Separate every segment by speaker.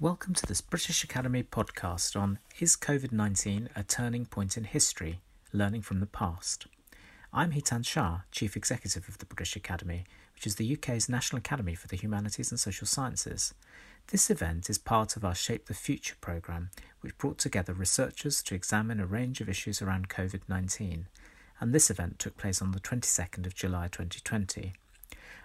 Speaker 1: Welcome to this British Academy podcast on Is COVID 19 a Turning Point in History? Learning from the Past. I'm Hetan Shah, Chief Executive of the British Academy, which is the UK's National Academy for the Humanities and Social Sciences. This event is part of our Shape the Future programme, which brought together researchers to examine a range of issues around COVID 19, and this event took place on the 22nd of July 2020.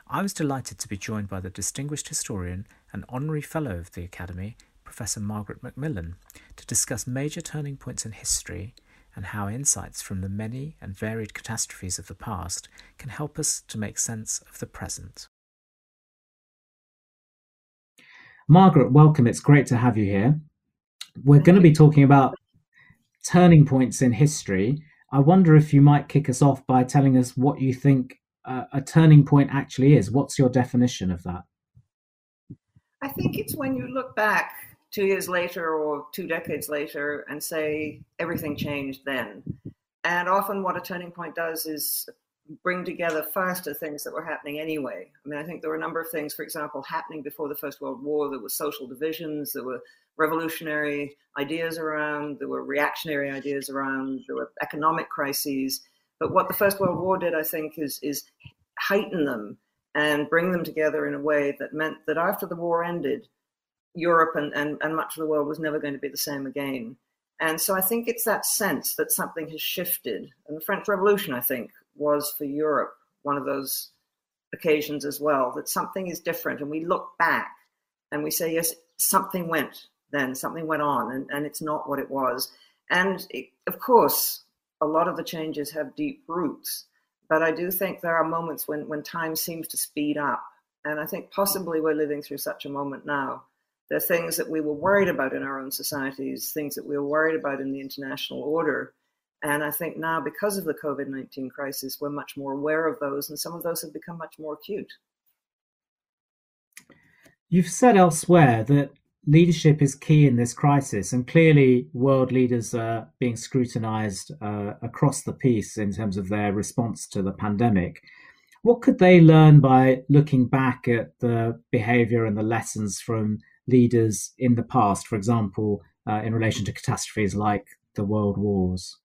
Speaker 1: I was delighted to be joined by the distinguished historian and honorary fellow of the Academy, Professor Margaret Macmillan, to discuss major turning points in history and how insights from the many and varied catastrophes of the past can help us to make sense of the present. Margaret, welcome. It's great to have you here. We're going to be talking about turning points in history. I wonder if you might kick us off by telling us what you think uh, a turning point actually is. What's your definition of that?
Speaker 2: I think it's when you look back two years later or two decades later and say everything changed then. And often, what a turning point does is bring together faster things that were happening anyway. I mean, I think there were a number of things, for example, happening before the First World War. There were social divisions, there were revolutionary ideas around, there were reactionary ideas around, there were economic crises. But what the First World War did, I think, is is heighten them and bring them together in a way that meant that after the war ended, Europe and, and, and much of the world was never going to be the same again. And so I think it's that sense that something has shifted. And the French Revolution, I think, was for Europe one of those occasions as well, that something is different. And we look back and we say, yes, something went then, something went on, and, and it's not what it was. And it, of course, a lot of the changes have deep roots. But I do think there are moments when, when time seems to speed up. And I think possibly we're living through such a moment now. There are things that we were worried about in our own societies, things that we were worried about in the international order. And I think now, because of the COVID 19 crisis, we're much more aware of those, and some of those have become much more acute.
Speaker 1: You've said elsewhere that leadership is key in this crisis, and clearly, world leaders are being scrutinized uh, across the piece in terms of their response to the pandemic. What could they learn by looking back at the behavior and the lessons from leaders in the past, for example, uh, in relation to catastrophes like the world wars?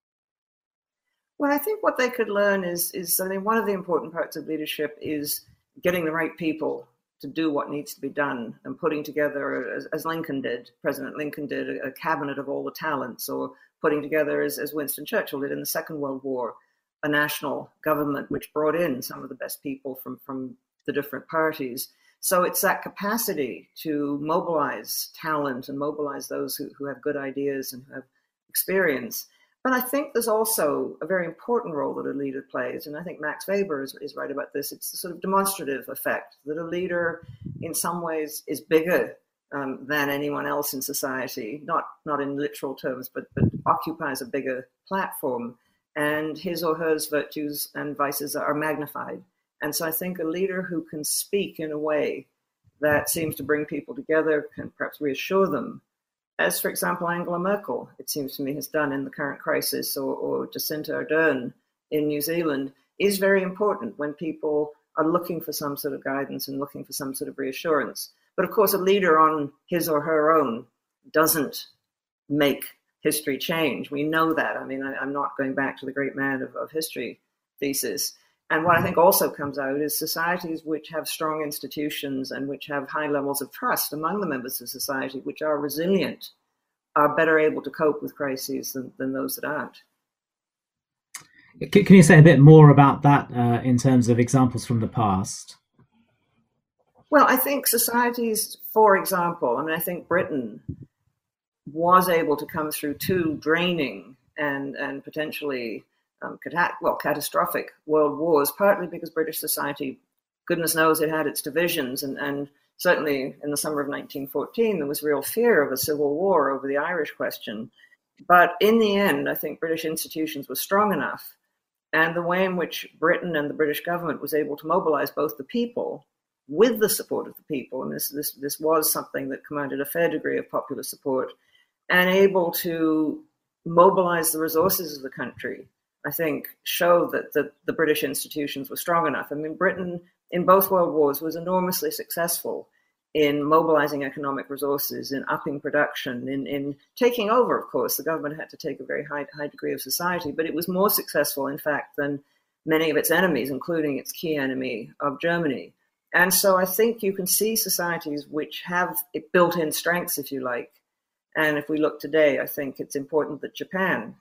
Speaker 2: Well, I think what they could learn is, is I mean, one of the important parts of leadership is getting the right people to do what needs to be done and putting together, as, as Lincoln did, President Lincoln did, a, a, cabinet of all the talents, or putting together, as, as Winston Churchill did in the Second World War, a national government which brought in some of the best people from, from the different parties. So it's that capacity to mobilize talent and mobilize those who, who have good ideas and who have experience but I think there's also a very important role that a leader plays, and I think Max Weber is, is right about this. It's the sort of demonstrative effect that a leader, in some ways, is bigger um, than anyone else in society, not not in literal terms, but but occupies a bigger platform, and his or her virtues and vices are magnified. And so I think a leader who can speak in a way that seems to bring people together, can perhaps reassure them as, for example, Angela Merkel, it seems to me, has done in the current crisis, or, or Jacinda Ardern in New Zealand, is very important when people are looking for some sort of guidance and looking for some sort of reassurance. But of course, a leader on his or her own doesn't make history change. We know that. I mean, I, am not going back to the great man of, of history thesis. And what I think also comes out is societies which have strong institutions and which have high levels of trust among the members of society, which are resilient, are better able to cope with crises than, than those that aren't.
Speaker 1: Can you say a bit more about that uh, in terms of examples from the past?
Speaker 2: Well, I think societies, for example, I mean, I think Britain was able to come through two draining and, and potentially um, well, catastrophic world wars, partly because British society, goodness knows, it had its divisions, and, and certainly in the summer of 1914, there was real fear of a civil war over the Irish question. But in the end, I think British institutions were strong enough, and the way in which Britain and the British government was able to mobilize both the people with the support of the people, and this, this, this was something that commanded a fair degree of popular support, and able to mobilize the resources of the country I think, show that the, the British institutions were strong enough. I mean, Britain in both world wars was enormously successful in mobilizing economic resources, in upping production, in, in taking over, of course. The government had to take a very high, high degree of society, but it was more successful, in fact, than many of its enemies, including its key enemy of Germany. And so I think you can see societies which have built in strengths, if you like. And if we look today, I think it's important that Japan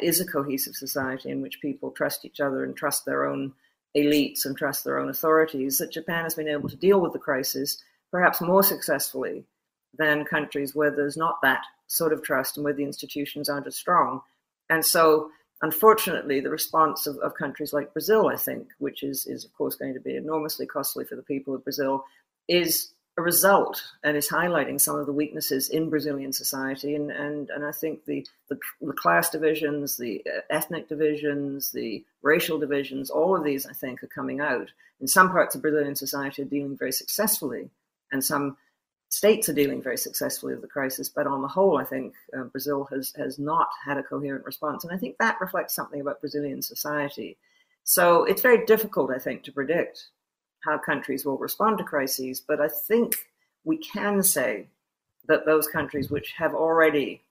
Speaker 2: is a cohesive society in which people trust each other and trust their own elites and trust their own authorities, that Japan has been able to deal with the crisis perhaps more successfully than countries where there's not that sort of trust and where the institutions aren't as strong. And so, unfortunately, the response of, of countries like Brazil, I think, which is, is of course going to be enormously costly for the people of Brazil, is a result and is highlighting some of the weaknesses in Brazilian society. And, and, and I think the, the, the class divisions, the uh, ethnic divisions, the racial divisions, all of these, I think, are coming out. In some parts of Brazilian society are dealing very successfully, and some states are dealing very successfully with the crisis. But on the whole, I think uh, Brazil has, has not had a coherent response. And I think that reflects something about Brazilian society. So it's very difficult, I think, to predict how countries will respond to crises, but I think we can say that those countries which have already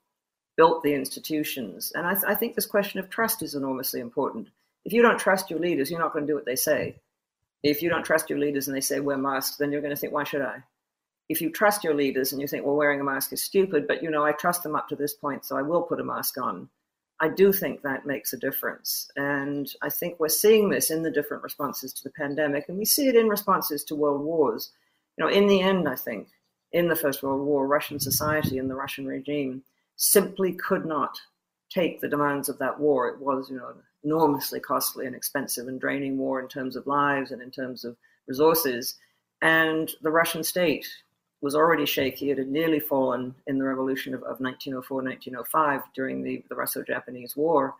Speaker 2: built the institutions, and I, th- I, think this question of trust is enormously important. If you don't trust your leaders, you're not going to do what they say. If you don't trust your leaders and they say wear masks, then you're going to think, why should I? If you trust your leaders and you think, well, wearing a mask is stupid, but you know, I trust them up to this point, so I will put a mask on, I do think that makes a difference. And I think we're seeing this in the different responses to the pandemic, and we see it in responses to world wars. You know, in the end, I think, in the First World War, Russian society and the Russian regime simply could not take the demands of that war. It was, you know, enormously costly and expensive and draining war in terms of lives and in terms of resources. And the Russian state was already shaky. It had nearly fallen in the revolution of, of 1904, 1905 during the, the Russo Japanese War.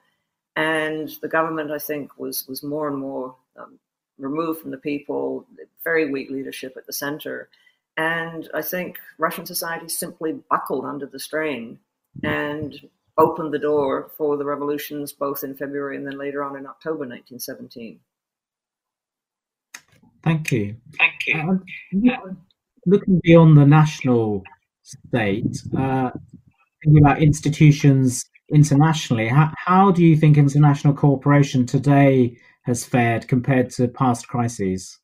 Speaker 2: And the government, I think, was, was more and more um, removed from the people, very weak leadership at the center. And I think Russian society simply buckled under the strain and opened the door for the revolutions both in February and then later on in October 1917.
Speaker 1: Thank you.
Speaker 2: Thank you.
Speaker 1: Um, looking beyond the national state, uh, thinking about institutions internationally, how, how do you think international cooperation today has fared compared to past crises?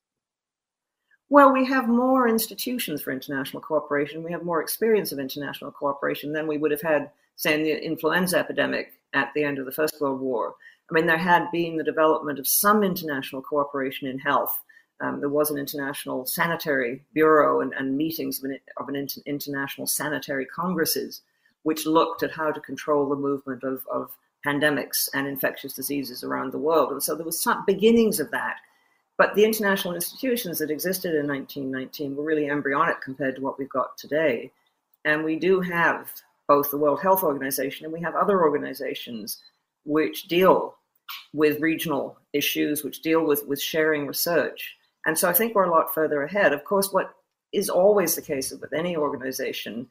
Speaker 2: Well, we have more institutions for international cooperation. We have more experience of international cooperation than we would have had, say, in the influenza epidemic at the end of the First World War. I mean, there had been the development of some international cooperation in health, um, there was an international sanitary bureau and, and meetings of an, of an inter, international sanitary congresses, which looked at how to control the movement of, of pandemics and infectious diseases around the world. And so there was some beginnings of that. But the international institutions that existed in 1919 were really embryonic compared to what we've got today. And we do have both the World Health Organization and we have other organizations which deal with regional issues, which deal with, with sharing research. And so I think we're a lot further ahead. Of course, what is always the case with any organization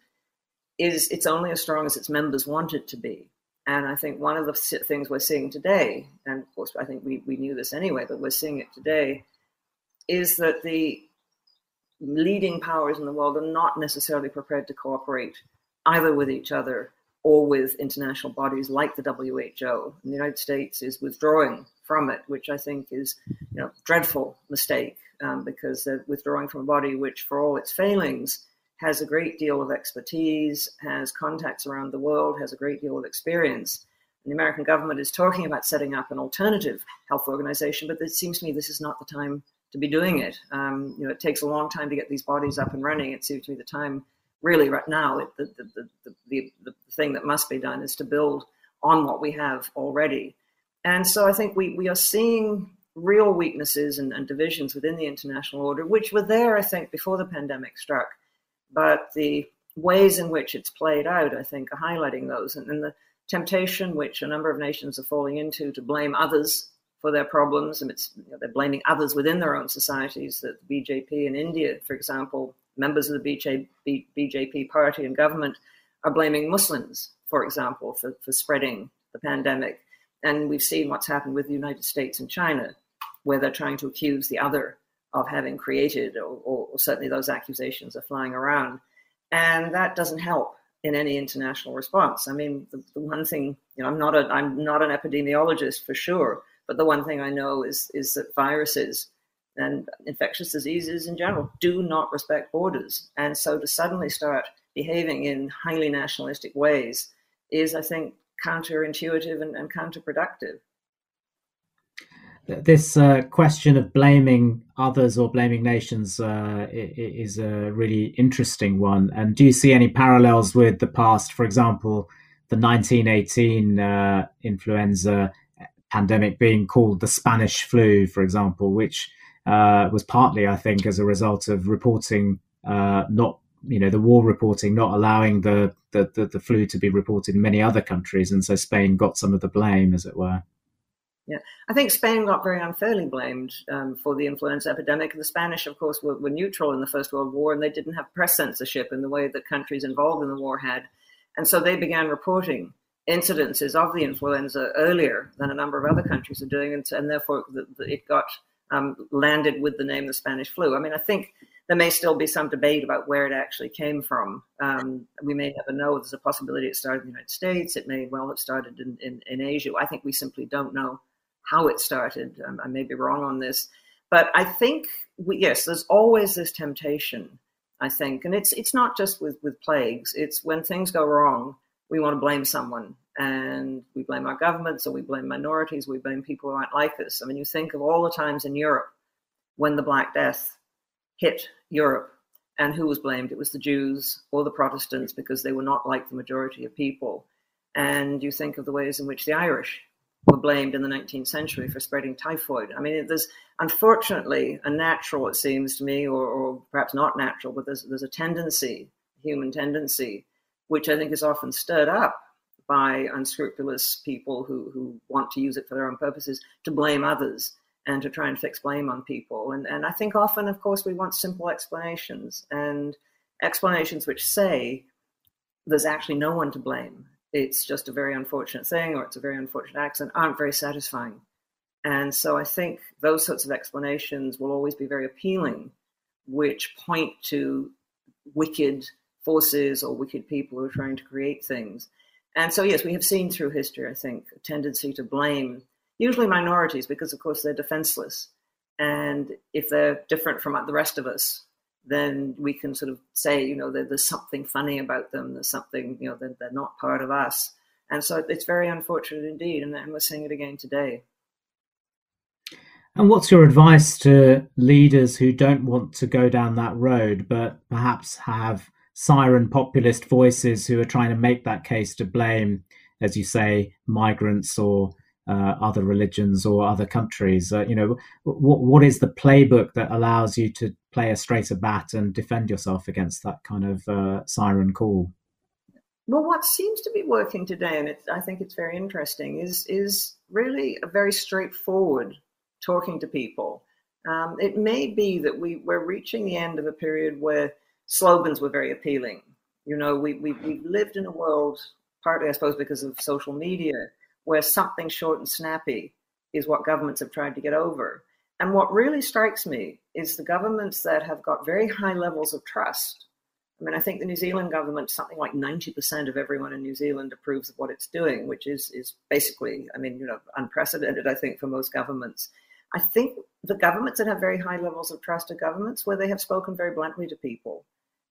Speaker 2: is it's only as strong as its members want it to be. And I think one of the things we're seeing today, and of course, I think we, we knew this anyway, but we're seeing it today, is that the leading powers in the world are not necessarily prepared to cooperate either with each other or with international bodies like the WHO. And the United States is withdrawing from it, which I think is you know dreadful mistake um, because they're withdrawing from a body which, for all its failings, has a great deal of expertise, has contacts around the world, has a great deal of experience. And the American government is talking about setting up an alternative health organization, but it seems to me this is not the time to be doing it. Um, you know, it takes a long time to get these bodies up and running. It seems to me the time really right now, it, the, the, the, the, the thing that must be done is to build on what we have already. And so I think we, we are seeing real weaknesses and, and divisions within the international order, which were there, I think, before the pandemic struck. But the ways in which it's played out, I think, are highlighting those. And, and the temptation which a number of nations are falling into to blame others for their problems, and it's, you know, they're blaming others within their own societies. That the BJP in India, for example, members of the BJP, BJP party and government are blaming Muslims, for example, for, for spreading the pandemic. And we've seen what's happened with the United States and China, where they're trying to accuse the other of having created, or, or certainly those accusations are flying around. And that doesn't help in any international response. I mean, the, the, one thing, you know, I'm not a, I'm not an epidemiologist for sure, but the one thing I know is is that viruses and infectious diseases in general do not respect borders, and so to suddenly start behaving in highly nationalistic ways is, I think, counterintuitive and, and counterproductive
Speaker 1: this uh, question of blaming others or blaming nations uh, is a really interesting one. And do you see any parallels with the past? For example, the 1918 uh, influenza pandemic being called the Spanish flu, for example, which uh, was partly, I think, as a result of reporting uh, not you know the war reporting not allowing the, the, the the flu to be reported in many other countries and so spain got some of the blame as it were
Speaker 2: yeah, I think Spain got very unfairly blamed um, for the influenza epidemic. The Spanish, of course, were, were, neutral in the First World War, and they didn't have press censorship in the way that countries involved in the war had. And so they began reporting incidences of the influenza earlier than a number of other countries are doing, and, and therefore the, the, it got um, landed with the name the Spanish flu. I mean, I think there may still be some debate about where it actually came from. Um, we may never know. There's a possibility it started in the United States. It may well have started in, in, in Asia. I think we simply don't know how it started. Um, I may be wrong on this, but I think we, yes, there's always this temptation. I think, and it's it's not just with with plagues. It's when things go wrong, we want to blame someone, and we blame our governments, or we blame minorities, we blame people who aren't like us. I mean, you think of all the times in Europe when the Black Death hit Europe, and who was blamed? It was the Jews or the Protestants because they were not like the majority of people. And you think of the ways in which the Irish were blamed in the 19th century for spreading typhoid. I mean, there's unfortunately a natural, it seems to me, or, or perhaps not natural, but there's, there's a tendency, human tendency, which I think is often stirred up by unscrupulous people who, who want to use it for their own purposes to blame others and to try and fix blame on people. And, and I think often, of course, we want simple explanations and explanations which say there's actually no one to blame it's just a very unfortunate thing or it's a very unfortunate accident aren't very satisfying. And so I think those sorts of explanations will always be very appealing, which point to wicked forces or wicked people who are trying to create things. And so, yes, we have seen through history, I think, a tendency to blame usually minorities because, of course, they're defenseless. And if they're different from the rest of us, then we can sort of say, you know, there's something funny about them. There's something, you know, they're, they're not part of us. And so it's very unfortunate indeed. And, and we're seeing it again today.
Speaker 1: And what's your advice to leaders who don't want to go down that road, but perhaps have siren populist voices who are trying to make that case to blame, as you say, migrants or uh, other religions or other countries? Uh, you know, what what is the playbook that allows you to play a straighter bat and defend yourself against that kind of uh, siren call?
Speaker 2: Well, what seems to be working today, and I think it's very interesting, is is really a very straightforward talking to people. Um, it may be that we we're reaching the end of a period where slogans were very appealing. You know, we we we've lived in a world partly, I suppose, because of social media where something short and snappy is what governments have tried to get over. And what really strikes me is the governments that have got very high levels of trust. I mean, I think the New Zealand government, something like 90% of everyone in New Zealand approves of what it's doing, which is, is basically, I mean, you know, unprecedented, I think, for most governments. I think the governments that have very high levels of trust are governments where they have spoken very bluntly to people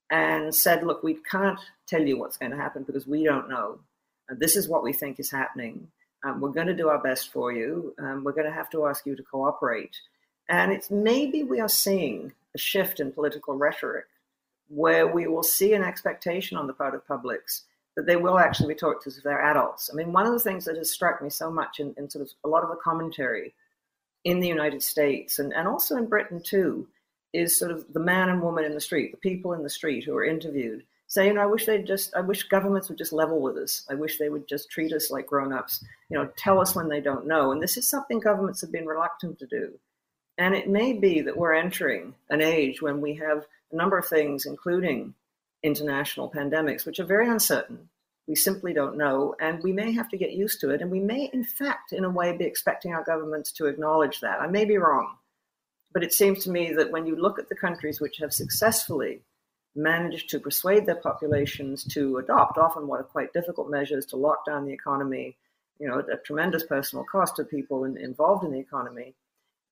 Speaker 2: and said, look, we can't tell you what's going to happen because we don't know. And this is what we think is happening. Um, we're going to do our best for you. Um, we're going to have to ask you to cooperate. And it's maybe we are seeing a shift in political rhetoric where we will see an expectation on the part of publics that they will actually be talked to as if they're adults. I mean, one of the things that has struck me so much in, in sort of a lot of the commentary in the United States and, and also in Britain too is sort of the man and woman in the street, the people in the street who are interviewed saying, I wish they'd just, I wish governments would just level with us. I wish they would just treat us like grown ups, you know, tell us when they don't know. And this is something governments have been reluctant to do. And it may be that we're entering an age when we have a number of things, including international pandemics, which are very uncertain. We simply don't know, and we may have to get used to it. And we may, in fact, in a way, be expecting our governments to acknowledge that. I may be wrong, But it seems to me that when you look at the countries which have successfully managed to persuade their populations to adopt often what are quite difficult measures to lock down the economy, you know, at a tremendous personal cost to people in, involved in the economy.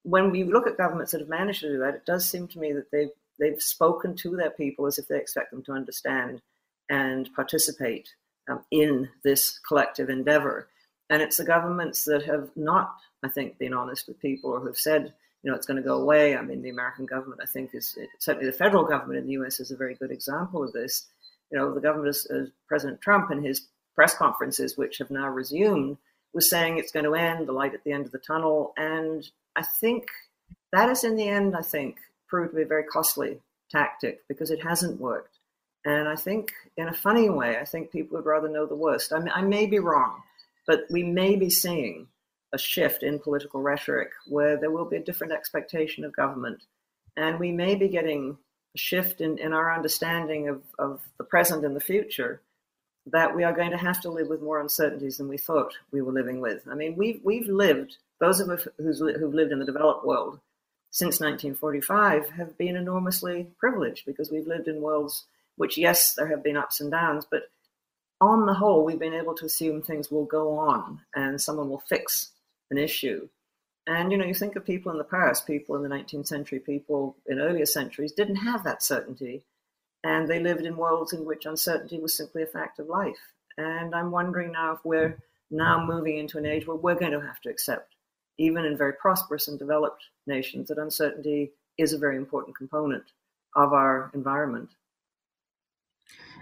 Speaker 2: When we look at governments that have managed to do that, it does seem to me that they've they've spoken to their people as if they expect them to understand and participate um, in this collective endeavor. And it's the governments that have not, I think, been honest with people or who've said, you know, it's going to go away. I mean, the American government, I think, is certainly the federal government in the U.S. is a very good example of this. You know, the government, is, President Trump, in his press conferences, which have now resumed, was saying it's going to end, the light at the end of the tunnel. And I think that is, in the end, I think, proved to be a very costly tactic because it hasn't worked. And I think, in a funny way, I think people would rather know the worst. I, mean, I may be wrong, but we may be seeing a shift in political rhetoric where there will be a different expectation of government. And we may be getting a shift in, in our understanding of, of the present and the future that we are going to have to live with more uncertainties than we thought we were living with. I mean, we've, we've lived, those of us who's, who've lived in the developed world since 1945 have been enormously privileged because we've lived in worlds which, yes, there have been ups and downs, but on the whole, we've been able to assume things will go on and someone will fix an issue. And you know, you think of people in the past, people in the 19th century, people in earlier centuries didn't have that certainty, and they lived in worlds in which uncertainty was simply a fact of life. And I'm wondering now if we're now moving into an age where we're going to have to accept, even in very prosperous and developed nations, that uncertainty is a very important component of our environment.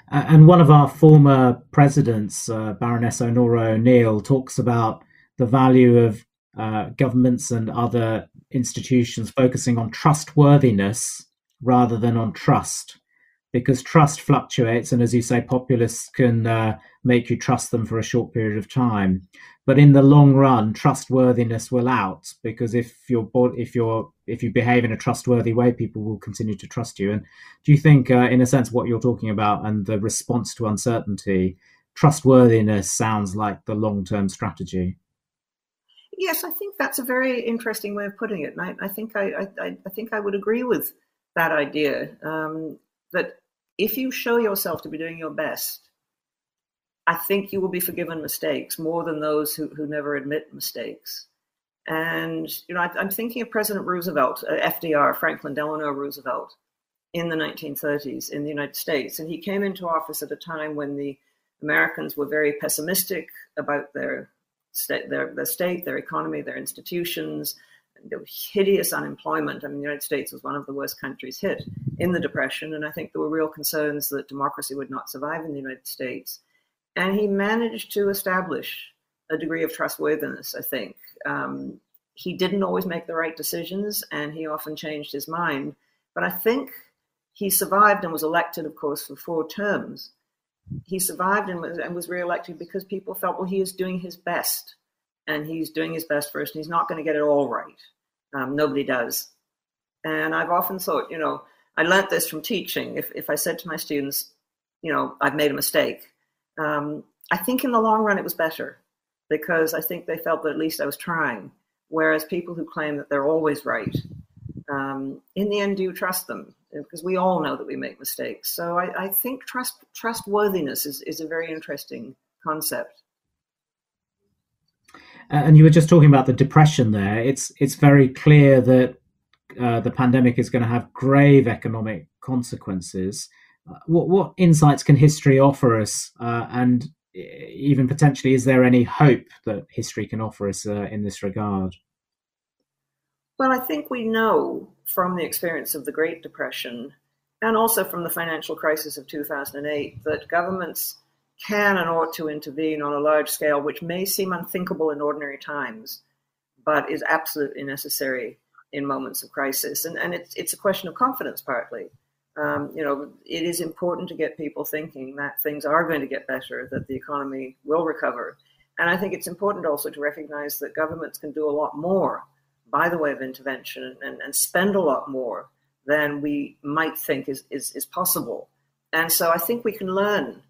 Speaker 1: And one of our former presidents, uh, Baroness Onora O'Neill, talks about the value of uh, governments and other institutions focusing on trustworthiness rather than on trust. Because trust fluctuates and as you say populists can uh, make you trust them for a short period of time. But in the long run trustworthiness will out because if you're if you're if you behave in a trustworthy way people will continue to trust you. And do you think uh, in a sense what you're talking about and the response to uncertainty trustworthiness sounds like the long-term strategy
Speaker 2: Yes, I think that's a very interesting way of putting it, I, I think I, I, I, think I would agree with that idea. Um, that if you show yourself to be doing your best, I think you will be forgiven mistakes more than those who, who never admit mistakes. And you know, I, am thinking of President Roosevelt, uh, FDR, Franklin Delano Roosevelt, in the 1930s in the United States, and he came into office at a time when the Americans were very pessimistic about their state, their, their state, their economy, their institutions. Hideous unemployment. I mean, the United States was one of the worst countries hit in the Depression, and I think there were real concerns that democracy would not survive in the United States. And he managed to establish a degree of trustworthiness, I think. Um, he didn't always make the right decisions, and he often changed his mind. But I think he survived and was elected, of course, for four terms he survived and was, and was reelected because people felt, well, he is doing his best and he's doing his best first and he's not going to get it all right. Um, nobody does. And I've often thought, you know, I learned this from teaching. If, if I said to my students, you know, I've made a mistake, um, I think in the long run it was better because I think they felt that at least I was trying. Whereas people who claim that they're always right, um, in the end, do you trust them? Because we all know that we make mistakes. So I, I think trust trustworthiness is, is a very interesting concept.
Speaker 1: And you were just talking about the depression there. It's it's very clear that uh, the pandemic is going to have grave economic consequences. Uh, what what insights can history offer us, uh, and even potentially, is there any hope that history can offer us uh, in this regard?
Speaker 2: Well, I think we know from the experience of the Great Depression and also from the financial crisis of 2008 that governments can and ought to intervene on a large scale, which may seem unthinkable in ordinary times, but is absolutely necessary in moments of crisis. And, and it's, it's a question of confidence, partly. Um, you know, it is important to get people thinking that things are going to get better, that the economy will recover. And I think it's important also to recognize that governments can do a lot more by the way of intervention and, and spend a lot more than we might think is, is, is possible. And so I think we can learn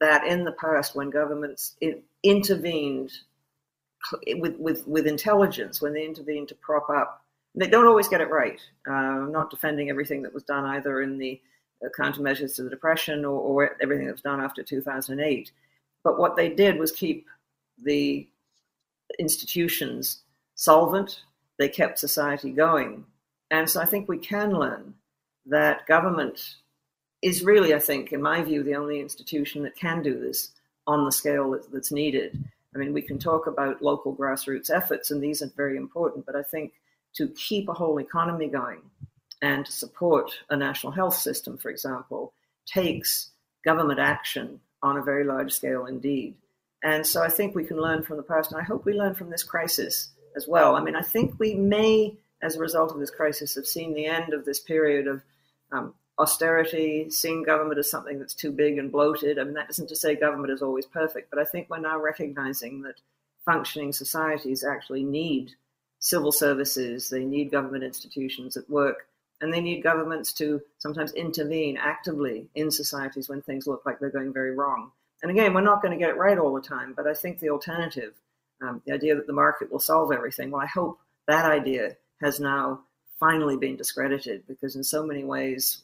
Speaker 2: that in the past, when governments intervened with, with, with intelligence, when they intervened to prop up They don't always get it right. Uh, I'm not defending everything that was done either in the uh, countermeasures to the depression or, or everything that was done after 2008. But what they did was keep the institutions solvent. They kept society going. And so I think we can learn that government is really, I think, in my view, the only institution that can do this on the scale that's needed. I mean, we can talk about local grassroots efforts, and these are very important, but I think to keep a whole economy going and to support a national health system, for example, takes government action on a very large scale indeed. And so I think we can learn from the past, and I hope we learn from this crisis as well. I mean, I think we may, as a result of this crisis, have seen the end of this period of um, austerity, seeing government as something that's too big and bloated. I mean, that isn't to say government is always perfect, but I think we're now recognizing that functioning societies actually need civil services, they need government institutions at work, and they need governments to sometimes intervene actively in societies when things look like they're going very wrong. And again, we're not going to get it right all the time, but I think the alternative, um, the idea that the market will solve everything, well, I hope that idea has now finally been discredited because in so many ways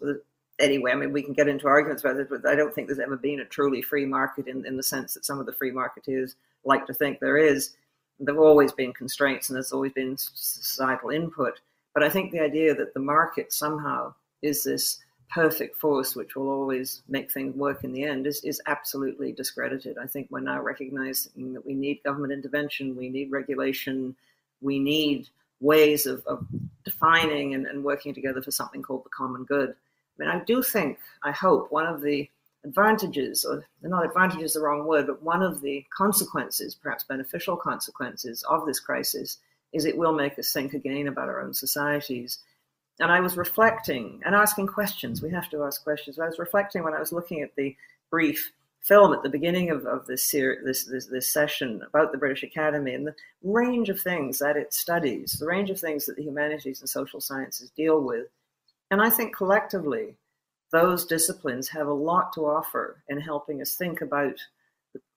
Speaker 2: anyway i mean we can get into arguments about it but i don't think there's ever been a truly free market in, in the sense that some of the free marketeers like to think there is. There have always been constraints and there's always been societal input. But i think the idea that the market somehow is this perfect force which will always make things work in the end is, is absolutely discredited i think we're now recognizing that we need government intervention we need regulation we need ways of, of defining and, and working together for something called the common good. I mean, I do think, I hope, one of the advantages, or not advantage is the wrong word, but one of the consequences, perhaps beneficial consequences of this crisis, is it will make us think again about our own societies. And I was reflecting and asking questions. We have to ask questions. I was reflecting when I was looking at the brief film at the beginning of, of this, ser- this, this, this session about the British Academy and the range of things that it studies, the range of things that the humanities and social sciences deal with. And I think collectively, those disciplines have a lot to offer in helping us think about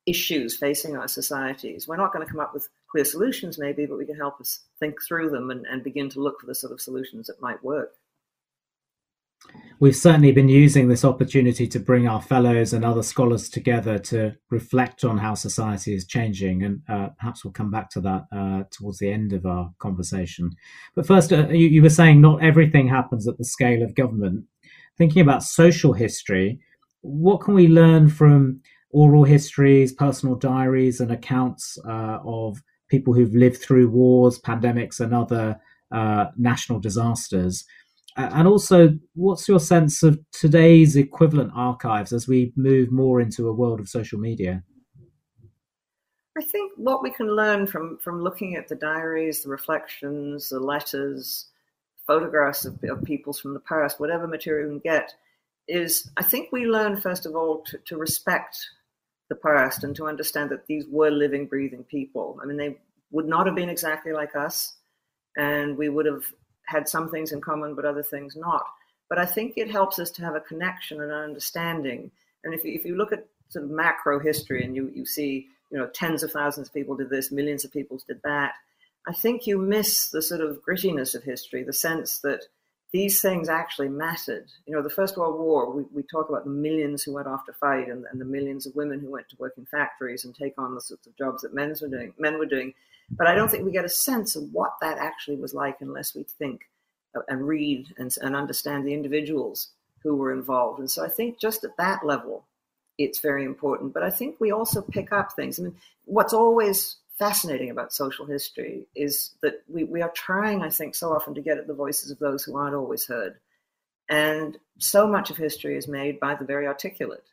Speaker 2: issues facing our societies. We're not going to come up with clear solutions, maybe, but we can help us think through them and, and begin to look for the sort of solutions that might work.
Speaker 1: We've certainly been using this opportunity to bring our fellows and other scholars together to reflect on how society is changing, and uh, perhaps we'll come back to that uh, towards the end of our conversation. But first, uh, you, you were saying not everything happens at the scale of government. Thinking about social history, what can we learn from oral histories, personal diaries, and accounts uh, of people who've lived through wars, pandemics, and other uh, national disasters? and also, what's your sense of today's equivalent archives as we move more into a world of social media?
Speaker 2: I think what we can learn from from looking at the diaries, the reflections, the letters, photographs of, of peoples from the past, whatever material we can get, is I think we learn first of all to, to respect the past and to understand that these were living, breathing people. I mean, they would not have been exactly like us, and we would have had some things in common, but other things not. But I think it helps us to have a connection and an understanding. And if you, if you look at sort of macro history and you, you see, you know, tens of thousands of people did this, millions of people did that, I think you miss the sort of grittiness of history, the sense that these things actually mattered. You know, the First World War, we, we talk about the millions who went off to fight and, and the millions of women who went to work in factories and take on the sorts of jobs that men were doing. Men were doing. But I don't think we get a sense of what that actually was like unless we think and read and, and understand the individuals who were involved. And so I think just at that level, it's very important. But I think we also pick up things. I mean, what's always fascinating about social history is that we, we are trying, I think, so often to get at the voices of those who aren't always heard. And so much of history is made by the very articulate.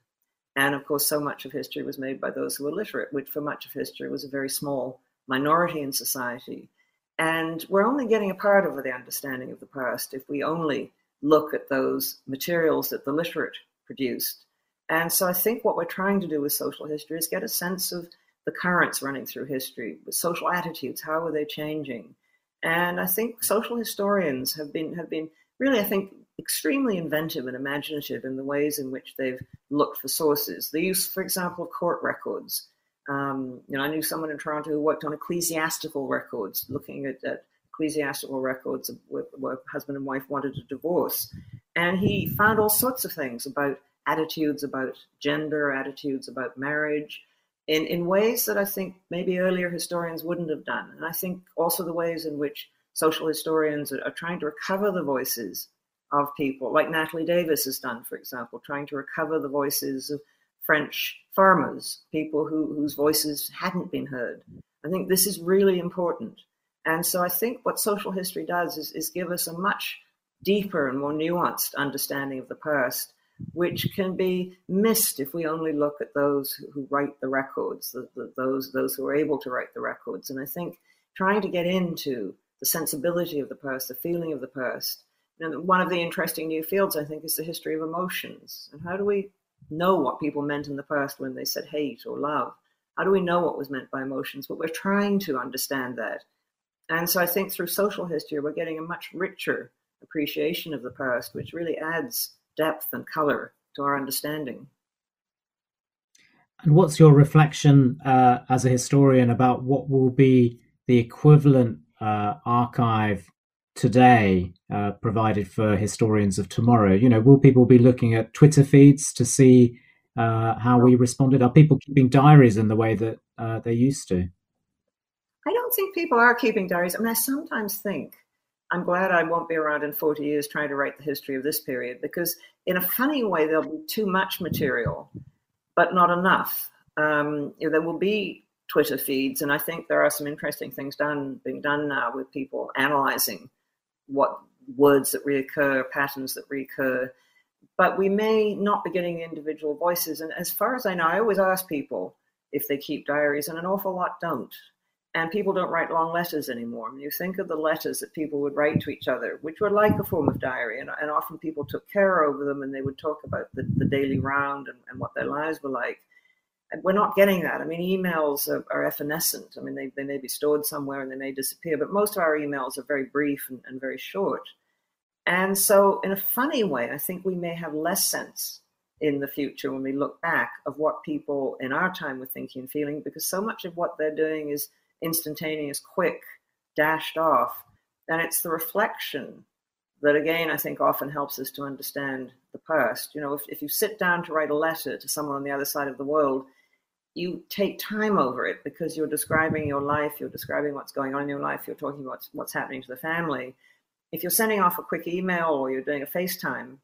Speaker 2: And of course, so much of history was made by those who were literate, which for much of history was a very small minority in society. And we're only getting a part of the understanding of the past if we only look at those materials that the literate produced. And so I think what we're trying to do with social history is get a sense of the currents running through history, the social attitudes, how are they changing? And I think social historians have been have been really, I think, extremely inventive and imaginative in the ways in which they've looked for sources. The use, for example, of court records um, you know, I knew someone in Toronto who worked on ecclesiastical records, looking at, at ecclesiastical records where husband and wife wanted a divorce. And he found all sorts of things about attitudes about gender, attitudes about marriage, in, in ways that I think maybe earlier historians wouldn't have done. And I think also the ways in which social historians are, are trying to recover the voices of people, like Natalie Davis has done, for example, trying to recover the voices of French farmers, people who, whose voices hadn't been heard. I think this is really important. And so I think what social history does is, is give us a much deeper and more nuanced understanding of the past, which can be missed if we only look at those who write the records, the, the, those, those who are able to write the records. And I think trying to get into the sensibility of the past, the feeling of the past, one of the interesting new fields, I think, is the history of emotions. And how do we know what people meant in the past when they said hate or love? How do we know what was meant by emotions? But we're trying to understand that. And so I think through social history, we're getting a much richer appreciation of the past, which really adds depth and color to our understanding.
Speaker 1: And what's your reflection uh, as a historian about what will be the equivalent uh, archive today uh, provided for historians of tomorrow? You know, will people be looking at Twitter feeds to see uh, how we responded? Are people keeping diaries in the way that uh, they used to?
Speaker 2: I don't think people are keeping diaries. I mean, I sometimes think I'm glad I won't be around in 40 years trying to write the history of this period because, in a funny way, there'll be too much material, but not enough. Um, you know, there will be Twitter feeds, and I think there are some interesting things done being done now with people analyzing what words that reoccur, patterns that reoccur. But we may not be getting individual voices. And as far as I know, I always ask people if they keep diaries, and an awful lot don't. And people don't write long letters anymore. When you think of the letters that people would write to each other, which were like a form of diary, and, and often people took care over them and they would talk about the, the daily round and, and what their lives were like we're not getting that. I mean, emails are, are, evanescent. I mean, they, they may be stored somewhere and they may disappear, but most of our emails are very brief and, and very short. And so, in a funny way, I think we may have less sense in the future when we look back of what people in our time were thinking and feeling, because so much of what they're doing is instantaneous, quick, dashed off. And it's the reflection that, again, I think often helps us to understand the past. You know, if, if you sit down to write a letter to someone on the other side of the world, you take time over it because you're describing your life, you're describing what's going on in your life, you're talking about what's, what's happening to the family. If you're sending off a quick email or you're doing a FaceTime,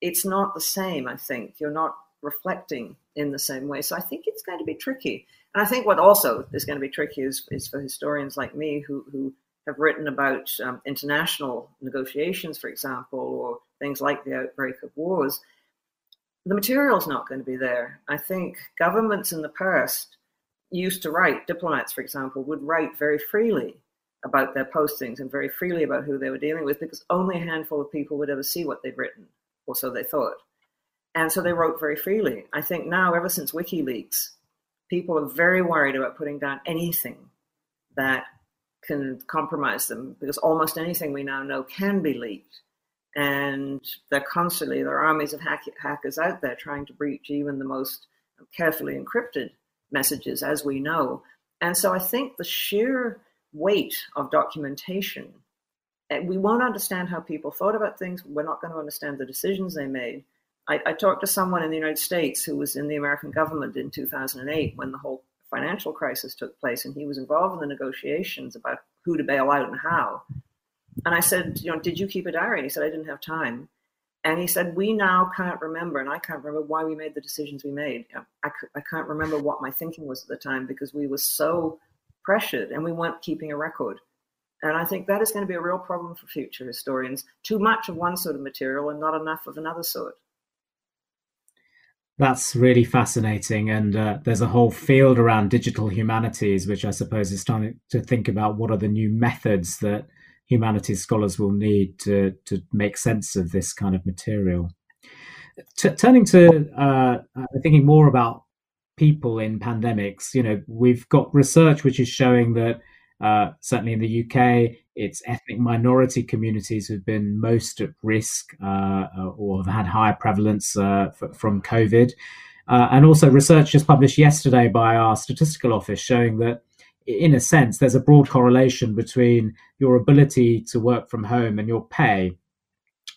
Speaker 2: it's not the same, I think. You're not reflecting in the same way. So I think it's going to be tricky. And I think what also is going to be tricky is, is for historians like me who, who have written about um, international negotiations, for example, or things like the outbreak of wars the material's not going to be there. I think governments in the past used to write, diplomats, for example, would write very freely about their postings and very freely about who they were dealing with because only a handful of people would ever see what they'd written, or so they thought. And so they wrote very freely. I think now, ever since WikiLeaks, people are very worried about putting down anything that can compromise them because almost anything we now know can be leaked. And they're constantly there are armies of hack- hackers out there trying to breach even the most carefully encrypted messages as we know. And so i think the sheer weight of documentation eh, we won't understand how people thought about things. We're not going to understand the decisions they made I, I talked to someone in the united states who was in the american government in 2008 when the whole financial crisis took place and he was involved in the negotiations about who to bail out and how and I said, you know, did you keep a diary? And he said, I didn't have time. And he said, we now can't remember, and I can't remember why we made the decisions we made. I, I can't remember what my thinking was at the time because we were so pressured and we weren't keeping a record. And I think that is going to be a real problem for future historians. Too much of one sort of material and not enough of another sort.
Speaker 1: That's really fascinating. And uh, there's a whole field around digital humanities, which I suppose is starting to think about what are the new methods that humanities scholars will need to to make sense of this kind of material. T- turning to uh, uh, thinking more about people in pandemics, you know, we've got research which is showing that uh, certainly in the UK, it's ethnic minority communities who've been most at risk uh, or have had higher prevalence uh, f- from COVID. Uh, and also, research just published yesterday by our statistical office showing that in a sense, there's a broad correlation between your ability to work from home and your pay.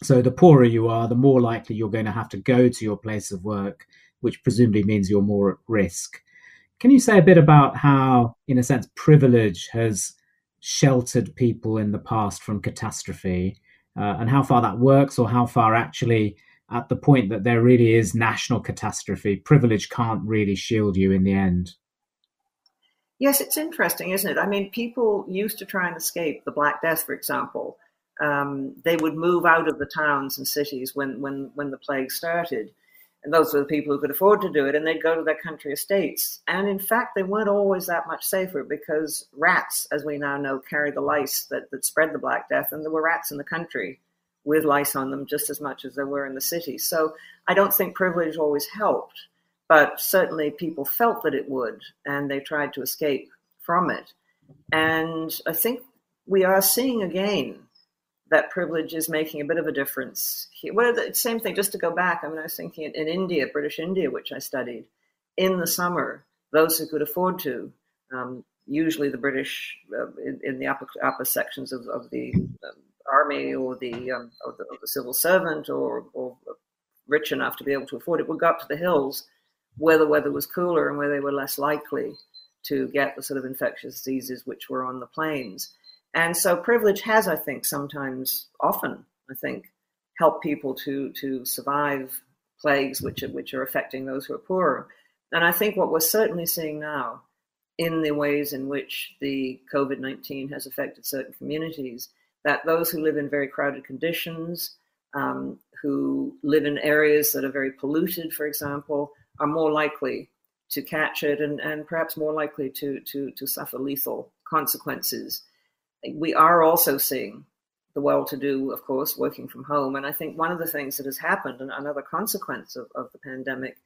Speaker 1: So the poorer you are, the more likely you're going to have to go to your place of work, which presumably means you're more at risk. Can you say a bit about how, in a sense, privilege has sheltered people in the past from catastrophe uh, and how far that works, or how far actually, at the point that there really is national catastrophe, privilege can't really shield you in the end?
Speaker 2: Yes, it's interesting, isn't it? I mean, people used to try and escape the Black Death, for example. Um, they would move out of the towns and cities when, when, when the plague started. And those were the people who could afford to do it, and they'd go to their country estates. And in fact, they weren't always that much safer because rats, as we now know, carry the lice that, that spread the Black Death, and there were rats in the country with lice on them just as much as there were in the city. So I don't think privilege always helped but certainly people felt that it would, and they tried to escape from it. And I think we are seeing again that privilege is making a bit of a difference. Well, the same thing, just to go back, I mean, I was thinking in India, British India, which I studied, in the summer, those who could afford to, um, usually the British uh, in, in, the upper, upper sections of, of the um, army or the, um, or the, or the civil servant or, or rich enough to be able to afford it, would go up to the hills where the weather was cooler and where they were less likely to get the sort of infectious diseases which were on the plains. And so privilege has, I think, sometimes, often, I think, helped people to to survive plagues which are, which are affecting those who are poorer. And I think what we're certainly seeing now in the ways in which the COVID 19 has affected certain communities, that those who live in very crowded conditions, um, who live in areas that are very polluted, for example, are more likely to catch it and, and perhaps more likely to, to, to suffer lethal consequences. We are also seeing the well to do, of course, working from home. And I think one of the things that has happened, and another consequence of, of the pandemic,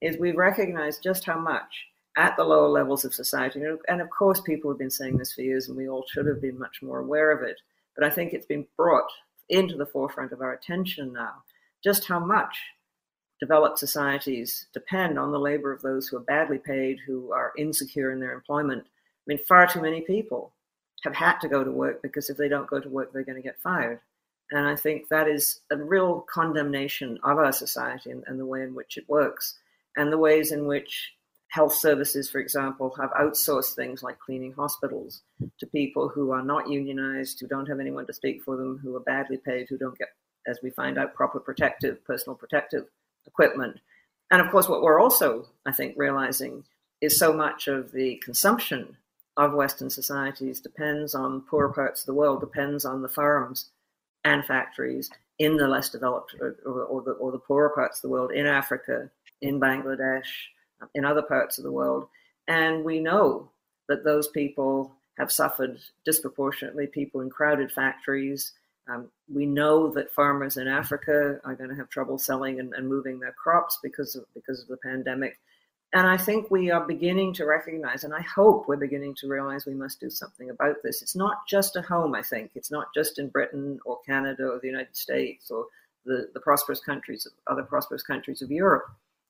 Speaker 2: is we recognize just how much at the lower levels of society, and of course, people have been saying this for years, and we all should have been much more aware of it. But I think it's been brought into the forefront of our attention now just how much developed societies depend on the labor of those who are badly paid, who are insecure in their employment. I mean, far too many people have had to go to work because if they don't go to work, they're going to get fired. And I think that is a real condemnation of our society and, and the way in which it works, and the ways in which health services, for example, have outsourced things like cleaning hospitals to people who are not unionized, who don't have anyone to speak for them, who are badly paid, who don't get, as we find out, proper protective, personal protective equipment. And of course, what we're also, I think, realizing is so much of the consumption of Western societies depends on poorer parts of the world, depends on the farms and factories in the less developed or, or, the, or the poorer parts of the world, in Africa, in Bangladesh, in other parts of the world. And we know that those people have suffered disproportionately, people in crowded factories, um, we know that farmers in Africa are going to have trouble selling and, and, moving their crops because of because of the pandemic. And I think we are beginning to recognize, and I hope we're beginning to realize we must do something about this. It's not just at home, I think. It's not just in Britain or Canada or the United States or the, the prosperous countries, other prosperous countries of Europe,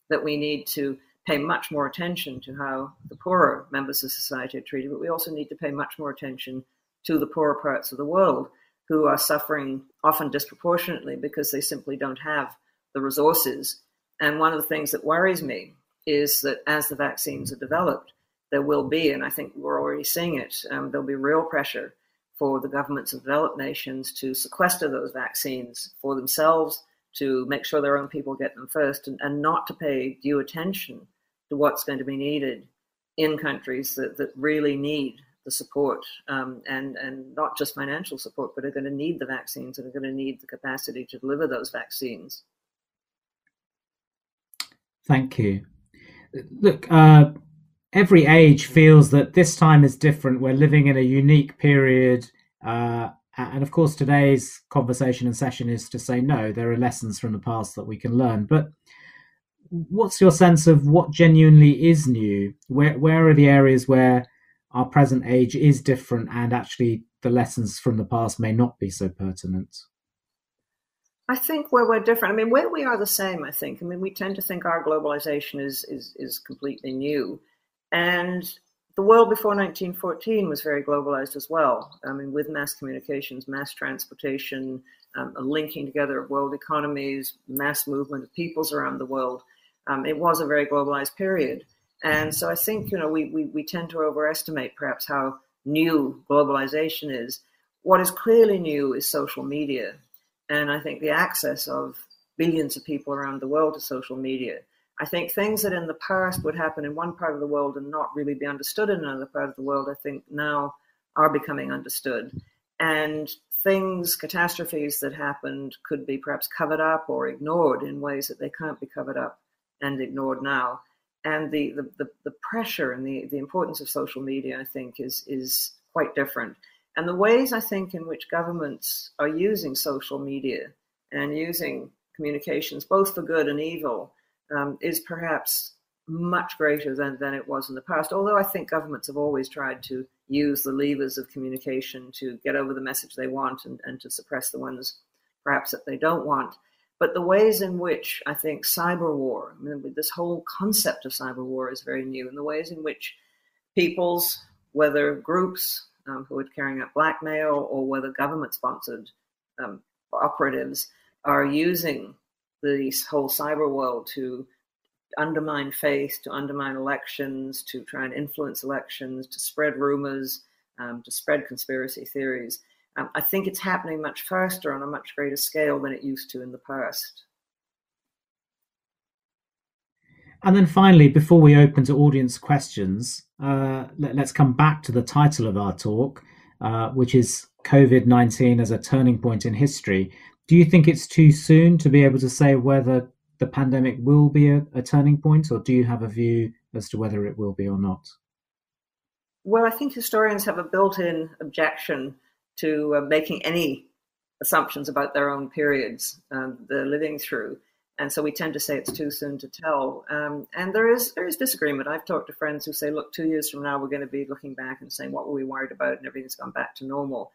Speaker 2: that we need to pay much more attention to how the poorer members of society are treated, but we also need to pay much more attention to the poorer parts of the world who are suffering often disproportionately because they simply don't have the resources. And one of the things that worries me is that as the vaccines are developed, there will be, and I think we're already seeing it, um, there'll be real pressure for the governments of developed nations to sequester those vaccines for themselves, to make sure their own people get them first, and, and not to pay due attention to what's going to be needed in countries that, that really need the support um, and and not just financial support, but are going to need the vaccines and are going to need the capacity to deliver those vaccines.
Speaker 1: Thank you. Look, uh, every age feels that this time is different. We're living in a unique period. Uh, and of course, today's conversation and session is to say no, there are lessons from the past that we can learn. But what's your sense of what genuinely is new? Where, where are the areas where our present age is different and actually the lessons from the past may not be so pertinent?
Speaker 2: I think where we're different, I mean, where we are the same, I think. I mean, we tend to think our globalization is, is, is completely new. And the world before 1914 was very globalized as well. I mean, with mass communications, mass transportation, um, a linking together of world economies, mass movement of peoples around the world. Um, it was a very globalized period. And so I think, you know, we, we, we tend to overestimate perhaps how new globalization is. What is clearly new is social media. And I think the access of billions of people around the world to social media I think things that in the past would happen in one part of the world and not really be understood in another part of the world, I think now are becoming understood. And things, catastrophes that happened could be perhaps covered up or ignored in ways that they can't be covered up and ignored now. And the, the, the, the pressure and the, the importance of social media, I think, is, is quite different. And the ways I think in which governments are using social media and using communications, both for good and evil, um, is perhaps much greater than, than it was in the past. Although I think governments have always tried to use the levers of communication to get over the message they want and, and to suppress the ones perhaps that they don't want. But the ways in which I think cyber war, I mean, this whole concept of cyber war is very new, and the ways in which peoples, whether groups um, who are carrying out blackmail or whether government sponsored um, operatives, are using this whole cyber world to undermine faith, to undermine elections, to try and influence elections, to spread rumors, um, to spread conspiracy theories. Um, I think it's happening much faster on a much greater scale than it used to in the past.
Speaker 1: And then finally, before we open to audience questions, uh, let, us come back to the title of our talk, uh, which is COVID 19 as a turning point in history do you think it's too soon to be able to say whether the pandemic will be a, a, turning point, or do you have a view as to whether it will be or not?
Speaker 2: Well, I think historians have a built in objection to uh, making any assumptions about their own periods um, they're living through. And so we tend to say it's too soon to tell. Um, and there is there is disagreement. I've talked to friends who say, look, two years from now, we're going to be looking back and saying, what were we worried about? And everything's gone back to normal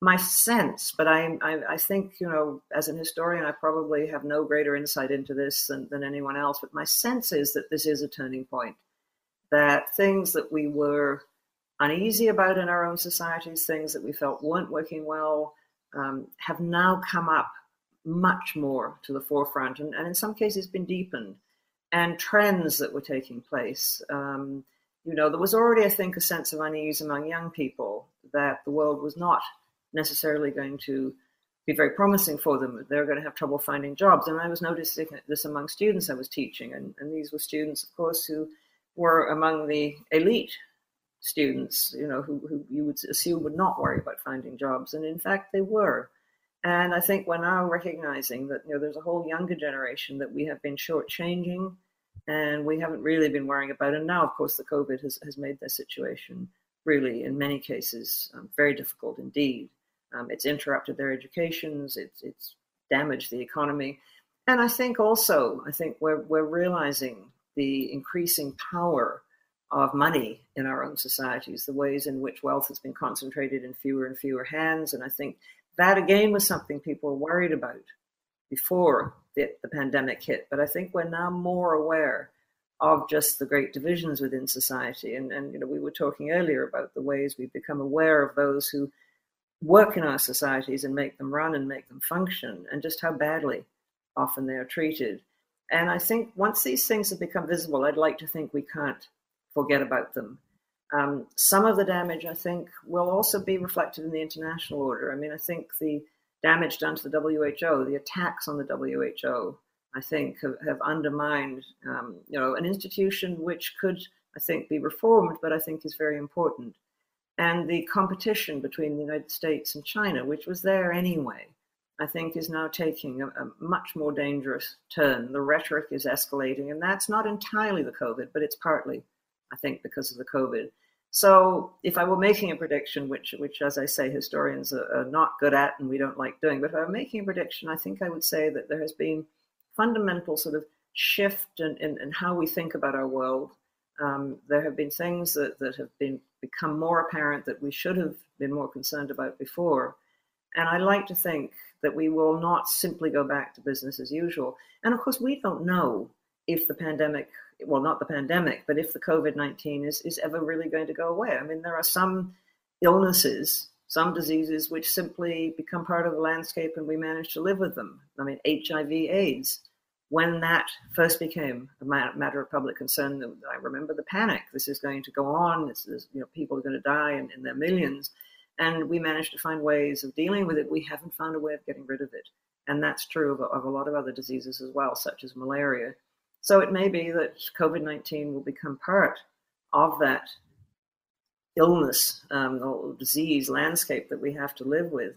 Speaker 2: my sense, but I, I, I, think, you know, as an historian, I probably have no greater insight into this than, than anyone else. But my sense is that this is a turning point, that things that we were uneasy about in our own societies, things that we felt weren't working well, um, have now come up much more to the forefront and, and in some cases been deepened. And trends that were taking place. Um, you know, there was already, I think, a sense of unease among young people that the world was not necessarily going to be very promising for them. They're going to have trouble finding jobs. And I was noticing this among students I was teaching. And, and these were students, of course, who were among the elite students, you know, who, who you would assume would not worry about finding jobs. And in fact, they were. And I think we're now recognizing that, you know, there's a whole younger generation that we have been shortchanging and we haven't really been worrying about. And now, of course, the COVID has, has made their situation really, in many cases, um, very difficult indeed. Um, it's interrupted their educations. It's it's damaged the economy, and I think also I think we're we're realizing the increasing power of money in our own societies, the ways in which wealth has been concentrated in fewer and fewer hands, and I think that again was something people were worried about before the, the pandemic hit. But I think we're now more aware of just the great divisions within society. And, and you know, we were talking earlier about the ways we've become aware of those who work in our societies and make them run and make them function, and just how badly often they are treated. And I think once these things have become visible, I'd like to think we can't forget about them. Um, some of the damage, I think, will also be reflected in the international order. I mean, I think the damage done to the WHO, the attacks on the WHO, I think, have, have undermined, um, you know, an institution which could, I think, be reformed, but I think is very important and the competition between the United States and China, which was there anyway, I think is now taking a, a, much more dangerous turn. The rhetoric is escalating, and that's not entirely the COVID, but it's partly, I think, because of the COVID. So, if I were making a prediction, which, which as I say, historians are, are not good at and we don't like doing, but if I were making a prediction, I think I would say that there has been fundamental sort of shift in, in, in how we think about our world um, there have been things that, that have been become more apparent that we should have been more concerned about before. And I like to think that we will not simply go back to business as usual. And of course, we don't know if the pandemic well, not the pandemic, but if the COVID 19 is, is ever really going to go away. I mean, there are some illnesses, some diseases which simply become part of the landscape and we manage to live with them. I mean, HIV, AIDS. When that first became a matter of public concern, I remember the panic. This is going to go on. This is, you know, people are going to die in, in their millions. And we managed to find ways of dealing with it. We haven't found a way of getting rid of it. And that's true of, of a lot of other diseases as well, such as malaria. So it may be that COVID 19 will become part of that illness um, or disease landscape that we have to live with.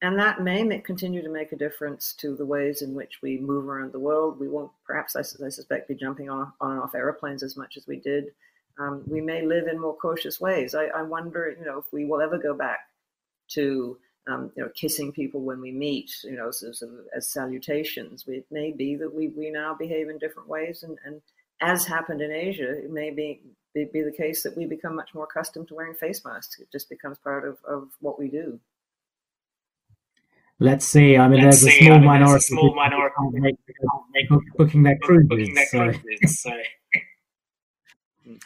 Speaker 2: And that may make, continue to make a difference to the ways in which we move around the world. We won't, perhaps, I, I suspect, be jumping on, on and off airplanes as much as we did. Um, we may live in more cautious ways. I, I wonder, you know, if we will ever go back to um, you know, kissing people when we meet, you know, as, as salutations. It may be that we, we now behave in different ways, and, and as happened in Asia, it may be, be, be the case that we become much more accustomed to wearing face masks. It just becomes part of, of what we do.
Speaker 1: Let's see. I mean, there's, a small, I mean, minority there's a small minority make, make, booking their cruises. So. so.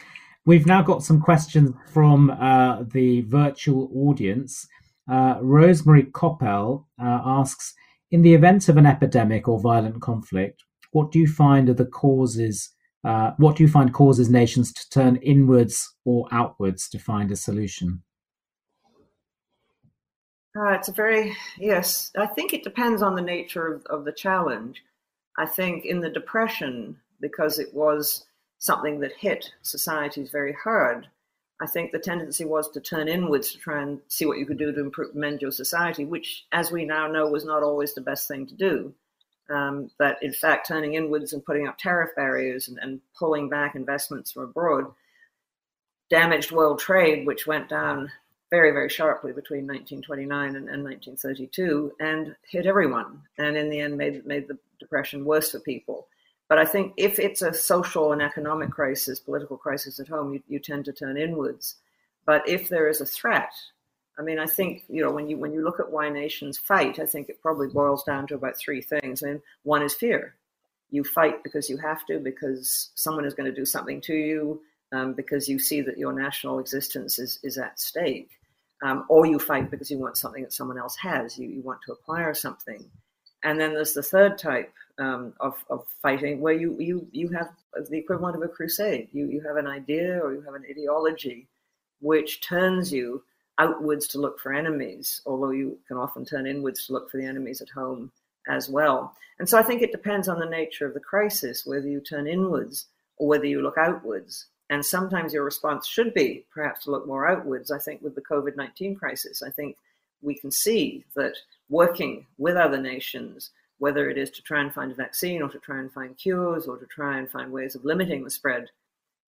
Speaker 1: We've now got some questions from uh, the virtual audience. Uh, Rosemary Coppell uh, asks In the event of an epidemic or violent conflict, what do you find are the causes? Uh, what do you find causes nations to turn inwards or outwards to find a solution?
Speaker 2: Uh, it's a very, yes, I think it depends on the nature of, of the challenge. I think in the Depression, because it was something that hit societies very hard, I think the tendency was to turn inwards to try and see what you could do to improve, mend your society, which, as we now know, was not always the best thing to do. Um, that in fact, turning inwards and putting up tariff barriers and, and pulling back investments from abroad damaged world trade, which went down very, very sharply between 1929 and, and 1932 and hit everyone. And in the end, made, made the depression worse for people. But I think if it's a social and economic crisis, political crisis at home, you, you tend to turn inwards. But if there is a threat, I mean, I think you know when you when you look at why nations fight, I think it probably boils down to about three things. I mean, one is fear. You fight because you have to, because someone is going to do something to you, um, because you see that your national existence is is at stake, um, or you fight because you want something that someone else has. You you want to acquire something. And then there's the third type um, of, of fighting where you, you, you have the equivalent of a crusade. You, you have an idea or you have an ideology which turns you outwards to look for enemies, although you can often turn inwards to look for the enemies at home as well. And so I think it depends on the nature of the crisis, whether you turn inwards or whether you look outwards. And sometimes your response should be perhaps to look more outwards. I think with the COVID 19 crisis, I think we can see that working with other nations, whether it is to try and find a vaccine or to try and find cures or to try and find ways of limiting the spread,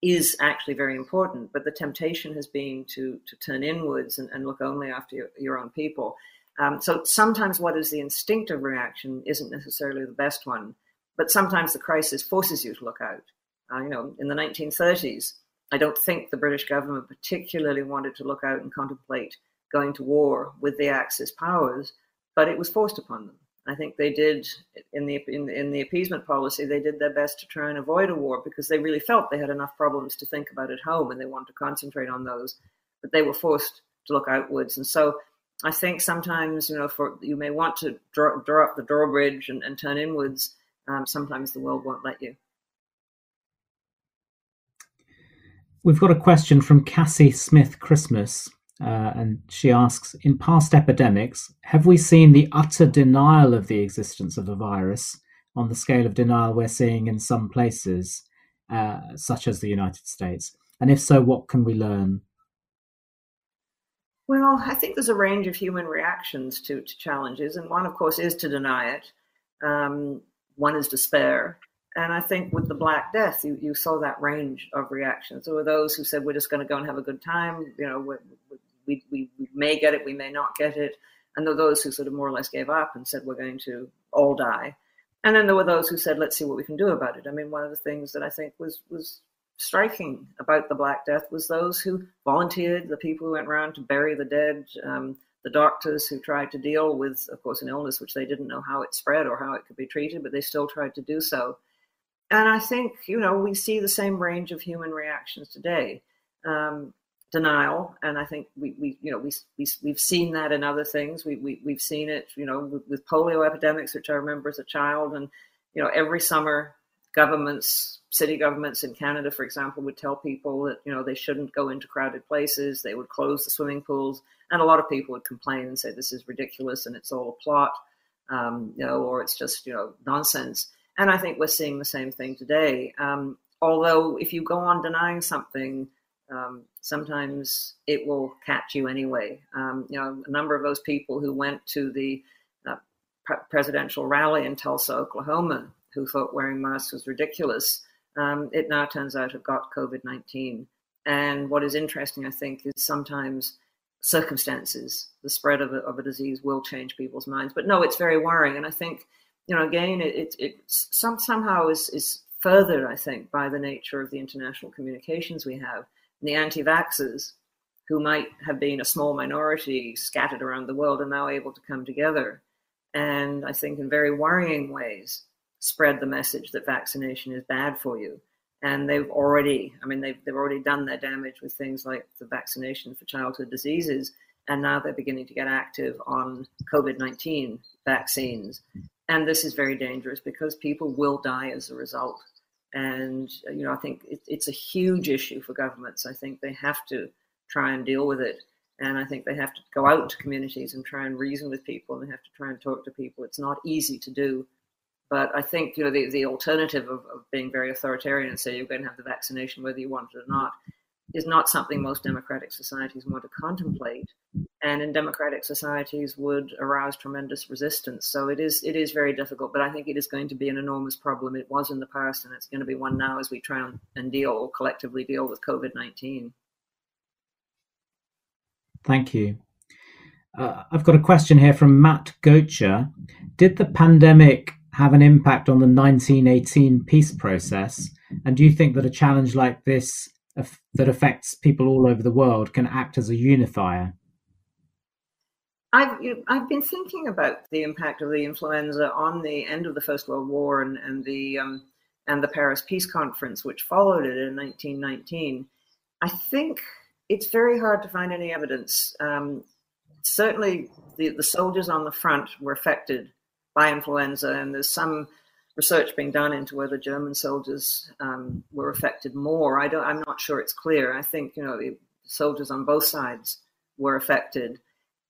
Speaker 2: is actually very important. But the temptation has been to, to turn inwards and, and look only after your, your own people. Um, so sometimes what is the instinctive reaction isn't necessarily the best one, but sometimes the crisis forces you to look out. Uh, you know, in the 1930s, I don't think the British government particularly wanted to look out and contemplate going to war with the Axis powers, but it was forced upon them. I think they did in the in, in the appeasement policy. They did their best to try and avoid a war because they really felt they had enough problems to think about at home, and they wanted to concentrate on those. But they were forced to look outwards, and so I think sometimes you know, for you may want to draw, draw up the drawbridge and, and turn inwards. Um, sometimes the world won't let you.
Speaker 1: We've got a question from Cassie Smith Christmas. Uh, and she asks In past epidemics, have we seen the utter denial of the existence of a virus on the scale of denial we're seeing in some places, uh, such as the United States? And if so, what can we learn?
Speaker 2: Well, I think there's a range of human reactions to, to challenges, and one, of course, is to deny it. Um, one is despair. And I think with the Black Death, you, you saw that range of reactions. There were those who said, We're just going to go and have a good time. You know, we, we, we may get it, we may not get it. And there were those who sort of more or less gave up and said, we're going to all die. And then there were those who said, let's see what we can do about it. I mean, one of the things that I think was, was striking about the Black Death was those who volunteered, the people who went around to bury the dead, um, the doctors who tried to deal with, of course, an illness which they didn't know how it spread or how it could be treated, but they still tried to do so. and I think you know we see the same range of human reactions today. Um, denial, and I think we, we you know we, we we've seen that in other things. We, we we've seen it you know with, with polio epidemics, which I remember as a child, and you know every summer governments, city governments in Canada, for example, would tell people that you know they shouldn't go into crowded places. They would close the swimming pools, and a lot of people would complain and say this is ridiculous and it's all a plot, um, you know, or it's just you know nonsense. And I think we're seeing the same thing today. Um, although if you go on denying something, um, sometimes it will catch you anyway. Um, you know, a number of those people who went to the uh, pre- presidential rally in Tulsa, Oklahoma, who thought wearing masks was ridiculous, um, it now turns out have got COVID 19. And what is interesting, I think, is sometimes circumstances, the spread of a, of a disease will change people's minds. But no, it's very worrying. And I think, you know, again, it, it, it some, somehow is, is furthered, I think, by the nature of the international communications we have the anti vaxxers, who might have been a small minority scattered around the world, are now able to come together. And I think in very worrying ways, spread the message that vaccination is bad for you. And they've already, I mean, they've, they've already done their damage with things like the vaccination for childhood diseases. And now they're beginning to get active on COVID 19 vaccines. And this is very dangerous because people will die as a result. And, uh, you know, I think it, it's a huge issue for governments. I think they have to try and deal with it. And I think they have to go out to communities and try and reason with people and they have to try and talk to people. It's not easy to do. But I think, you know, the, the alternative of, of being very authoritarian and say you're going to have the vaccination whether you want it or not is not something most democratic societies want to contemplate. And in democratic societies would arouse tremendous resistance. So it is it is very difficult but i think it is going to be an enormous problem. It was in the past and it's going to be one now as we try and deal collectively deal with covid-19
Speaker 1: thank you. Uh, i've got a question here from matt gocher did the pandemic have an impact on the 1918 peace process? And do you think that a challenge like this that affects people all over the world can act as a unifier
Speaker 2: I've I've been thinking about the impact of the influenza on the end of the First World War and and the um, and the Paris Peace Conference, which followed it in 1919. I think it's very hard to find any evidence. Um, certainly, the the soldiers on the front were affected by influenza, and there's some research being done into whether German soldiers um, were affected more. I don't. I'm not sure it's clear. I think you know soldiers on both sides were affected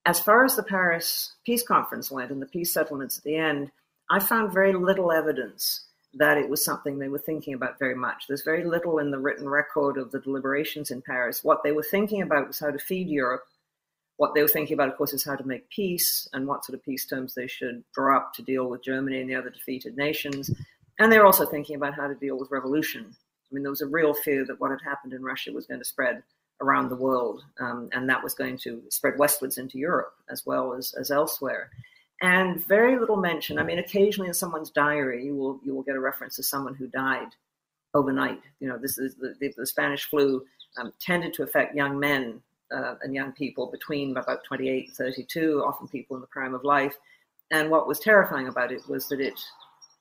Speaker 2: as far as the Paris Peace Conference went and the peace settlements at the end, I found very little evidence that it was something they were thinking about very much. There's very little in the written record of the deliberations in Paris. What they were thinking about was how to feed Europe. What they were thinking about, of course, is how to make peace and what sort of peace terms they should draw up to deal with Germany and the other defeated nations. And they were also thinking about how to deal with revolution. I mean, there was a real fear that what had happened in Russia was going to spread around the world, um, and that was going to spread westwards into Europe as well as, as elsewhere. And very little mention. I mean, occasionally in someone's diary, you will you will get a reference to someone who died overnight. You know, this is the, the, the Spanish flu um, tended to affect young men uh, and young people between about 28 and 32, often people in the prime of life. And what was terrifying about it was that it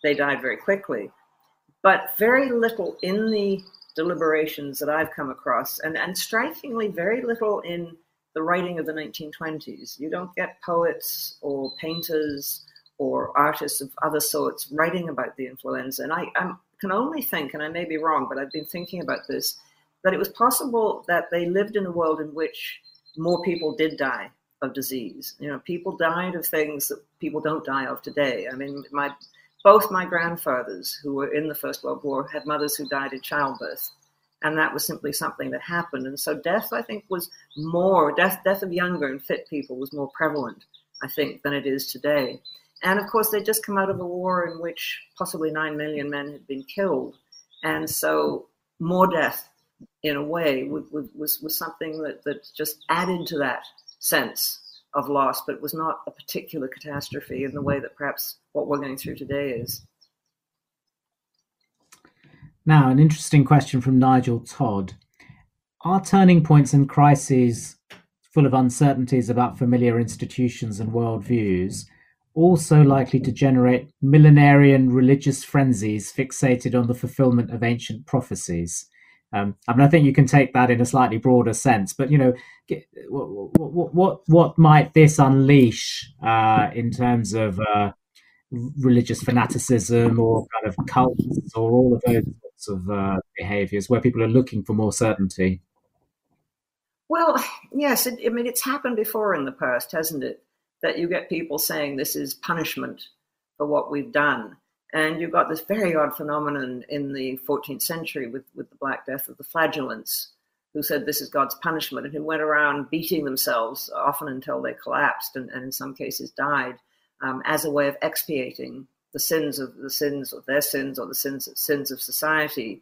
Speaker 2: they died very quickly, but very little in the deliberations that I've come across, and, and strikingly, very little in the writing of the 1920s. You don't get poets or painters or artists of other sorts writing about the influenza. And I I'm, can only think, and I may be wrong, but I've been thinking about this, that it was possible that they lived in a world in which more people did die of disease. You know, people died of things that people don't die of today. I mean, my both my grandfathers, who were in the First World War, had mothers who died in childbirth. And that was simply something that happened. And so death, I think, was more, death, death of younger and fit people was more prevalent, I think, than it is today. And of course, they'd just come out of a war in which possibly 9 million men had been killed. And so more death, in a way, was, was something that, that just added to that sense of loss, but it was not a particular catastrophe in the way that perhaps what we're going through today is.
Speaker 1: Now, an interesting question from Nigel Todd. Are turning points and crises full of uncertainties about familiar institutions and worldviews, also likely to generate millenarian religious frenzies fixated on the fulfillment of ancient prophecies. Um, I mean, I think you can take that in a slightly broader sense, but you know, what what what, what might this unleash uh, in terms of uh, religious fanaticism or kind of cults or all of those sorts of uh, behaviors where people are looking for more certainty?
Speaker 2: Well, yes, it, I mean, it's happened before in the past, hasn't it? That you get people saying this is punishment for what we've done. And you've got this very odd phenomenon in the 14th century with, with the Black Death of the flagellants, who said this is God's punishment and who went around beating themselves often until they collapsed and, and in some cases died um, as a way of expiating the sins of the sins of their sins or the sins of, sins of society.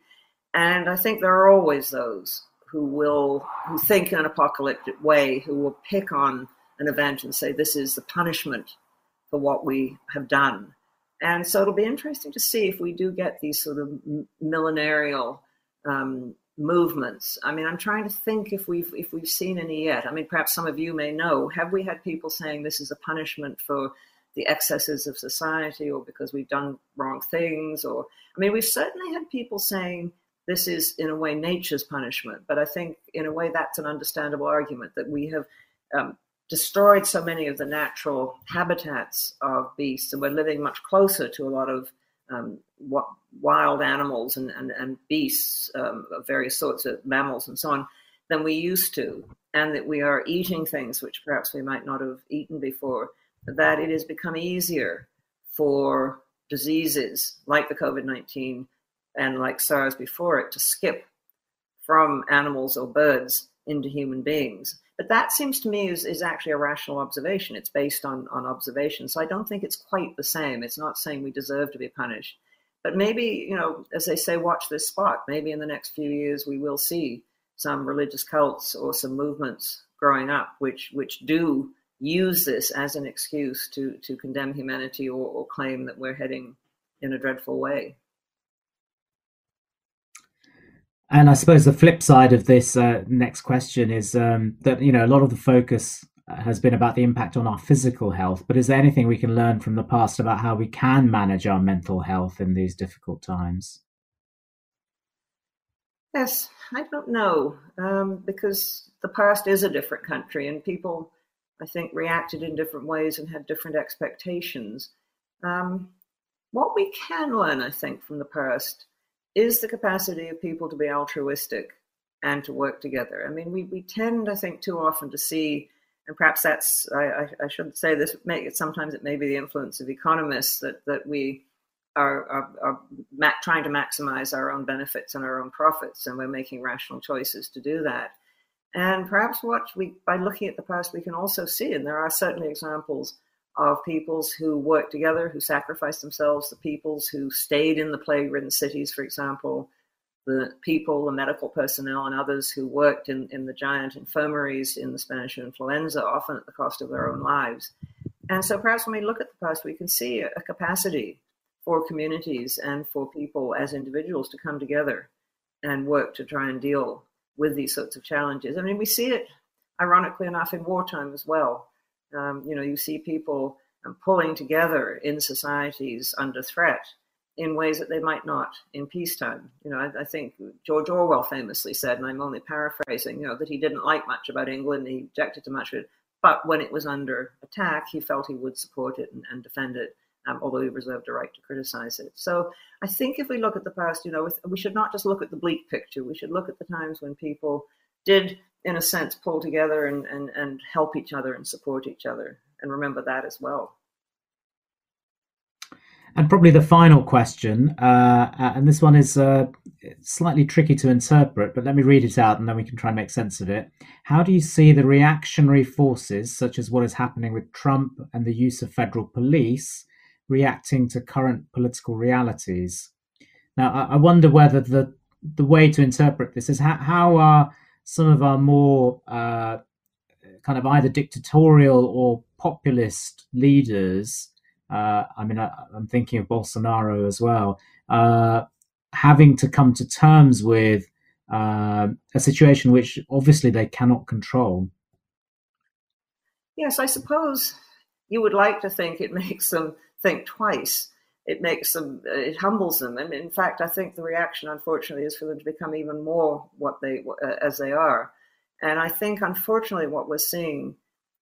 Speaker 2: And I think there are always those who will who think in an apocalyptic way, who will pick on an event and say this is the punishment for what we have done. And so it'll be interesting to see if we do get these sort of millenarial um, movements. I mean, I'm trying to think if we've if we've seen any yet. I mean, perhaps some of you may know. Have we had people saying this is a punishment for the excesses of society or because we've done wrong things or i mean we've certainly had people saying this is in a way nature's punishment but i think in a way that's an understandable argument that we have um, destroyed so many of the natural habitats of beasts and we're living much closer to a lot of um, wild animals and, and, and beasts um, of various sorts of mammals and so on than we used to and that we are eating things which perhaps we might not have eaten before that it has become easier for diseases like the COVID 19 and like SARS before it to skip from animals or birds into human beings. But that seems to me is, is actually a rational observation. It's based on, on observation. So I don't think it's quite the same. It's not saying we deserve to be punished. But maybe, you know, as they say, watch this spot. Maybe in the next few years we will see some religious cults or some movements growing up which which do use this as an excuse to to condemn humanity or, or claim that we're heading in a dreadful way.
Speaker 1: And I suppose the flip side of this uh, next question is um, that you know a lot of the focus has been about the impact on our physical health, but is there anything we can learn from the past about how we can manage our mental health in these difficult times?
Speaker 2: Yes, I don't know um, because the past is a different country, and people I think, reacted in different ways and had different expectations. Um, what we can learn, I think, from the past is the capacity of people to be altruistic and to work together. I mean, we, we tend, I think, too often to see, and perhaps that's, I, I, I shouldn't say this, it, sometimes it may be the influence of economists that, that we are, are, are ma- trying to maximize our own benefits and our own profits, and we're making rational choices to do that. And perhaps what we, by looking at the past, we can also see, and there are certainly examples of peoples who worked together, who sacrificed themselves, the peoples who stayed in the plague ridden cities, for example, the people, the medical personnel, and others who worked in, in the giant infirmaries in the Spanish influenza, often at the cost of their own mm-hmm. lives. And so perhaps when we look at the past, we can see a, a capacity for communities and for people as individuals to come together and work to try and deal with these sorts of challenges. I mean, we see it, ironically enough, in wartime as well. Um, you know, you see people um, pulling together in societies under threat in ways that they might not in peacetime. You know, I, I, think George Orwell famously said, and I'm only paraphrasing, you know, that he didn't like much about England, he objected to much of it, but when it was under attack, he felt he would support it and, and defend it um, although he reserved a right to criticize it. So I think if we look at the past, you know, we should not just look at the bleak picture. We should look at the times when people did, in a sense, pull together and, and, and help each other and support each other, and remember that as well.
Speaker 1: And probably the final question, uh, and this one is uh, slightly tricky to interpret, but let me read it out and then we can try and make sense of it. How do you see the reactionary forces, such as what is happening with Trump and the use of federal police, reacting to current political realities. Now, I, I wonder whether the the way to interpret this is how, how are some of our more uh, kind of either dictatorial or populist leaders, uh, I mean, I, am thinking of Bolsonaro as well, uh, having to come to terms with uh, a situation which obviously they cannot control.
Speaker 2: Yes, I suppose you would like to think it makes them think twice. It makes them, it humbles them. And in fact, I think the reaction, unfortunately, is for them to become even more what they, uh, as they are. And I think, unfortunately, what we're seeing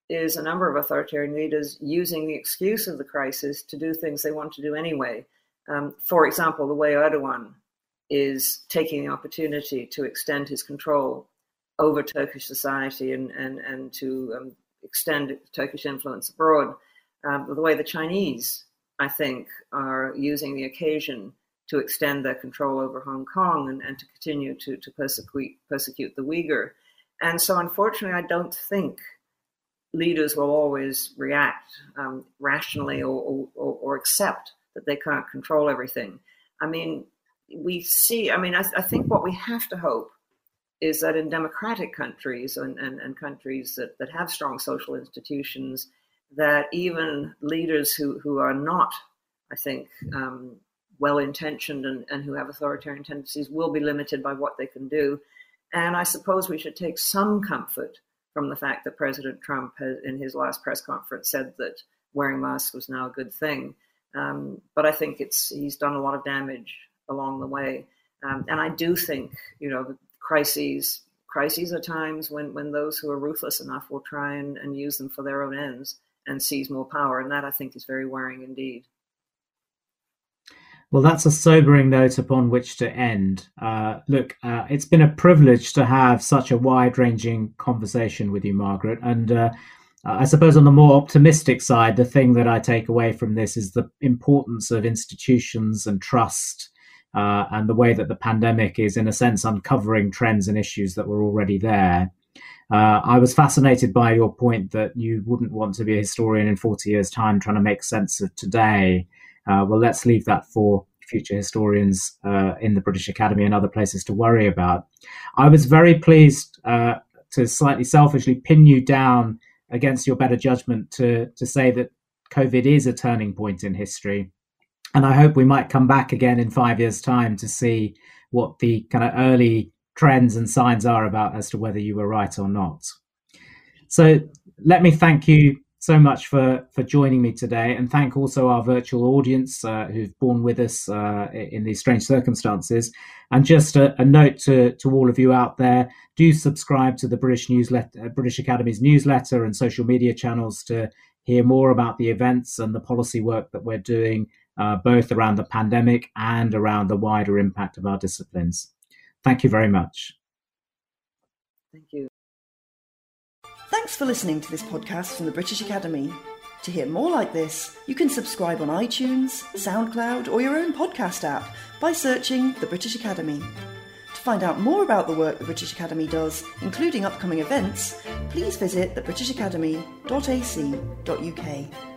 Speaker 2: is a number of authoritarian leaders using the excuse of the crisis to do things they want to do anyway. Um, for example, the way Erdogan is taking the opportunity to extend his control over Turkish society and, and, and to um, extend Turkish influence abroad. Um, the way the Chinese, I think, are using the occasion to extend their control over Hong Kong and, and to continue to, to persecute, persecute the Uyghur. And so, unfortunately, I don't think leaders will always react um, rationally or, or, or, accept that they can't control everything. I mean, we see, I mean, I, I, think what we have to hope is that in democratic countries and, and, and countries that, that have strong social institutions, that even leaders who, who are not, I think, um, well intentioned and, and who have authoritarian tendencies will be limited by what they can do. And I suppose we should take some comfort from the fact that President Trump has, in his last press conference, said that wearing masks was now a good thing. Um, but I think it's he's done a lot of damage along the way. Um, and I do think, you know, crises crises are times when, when those who are ruthless enough will try and, and use them for their own ends and seize more power. And that I think is very worrying indeed.
Speaker 1: Well, that's a sobering note upon which to end. Uh, look, uh, it's been a privilege to have such a wide ranging conversation with you, Margaret. And uh, I suppose on the more optimistic side, the thing that I take away from this is the importance of institutions and trust uh, and the way that the pandemic is, in a sense, uncovering trends and issues that were already there. Uh, I was fascinated by your point that you wouldn't want to be a historian in 40 years' time trying to make sense of today. Uh, well, let's leave that for future historians uh, in the British Academy and other places to worry about. I was very pleased uh, to slightly selfishly pin you down against your better judgment to, to say that COVID is a turning point in history and I hope we might come back again in five years' time to see what the kind of early trends and signs are about as to whether you were right or not. So let me thank you so much for for joining me today, and thank also our virtual audience uh, who've borne with us uh, in these strange circumstances. And just a, a, note to to all of you out there: do subscribe to the British newsletter, British Academy's newsletter and social media channels to hear more about the events and the policy work that we're doing uh, both around the pandemic and around the wider impact of our disciplines. Thank you very much.
Speaker 2: Thank you.
Speaker 3: Thanks for listening to this podcast from the British Academy. To hear more like this, you can subscribe on iTunes, SoundCloud, or your own podcast app by searching the British Academy. To find out more about the work the British Academy does, including upcoming events, please visit thebritishacademy.ac.uk.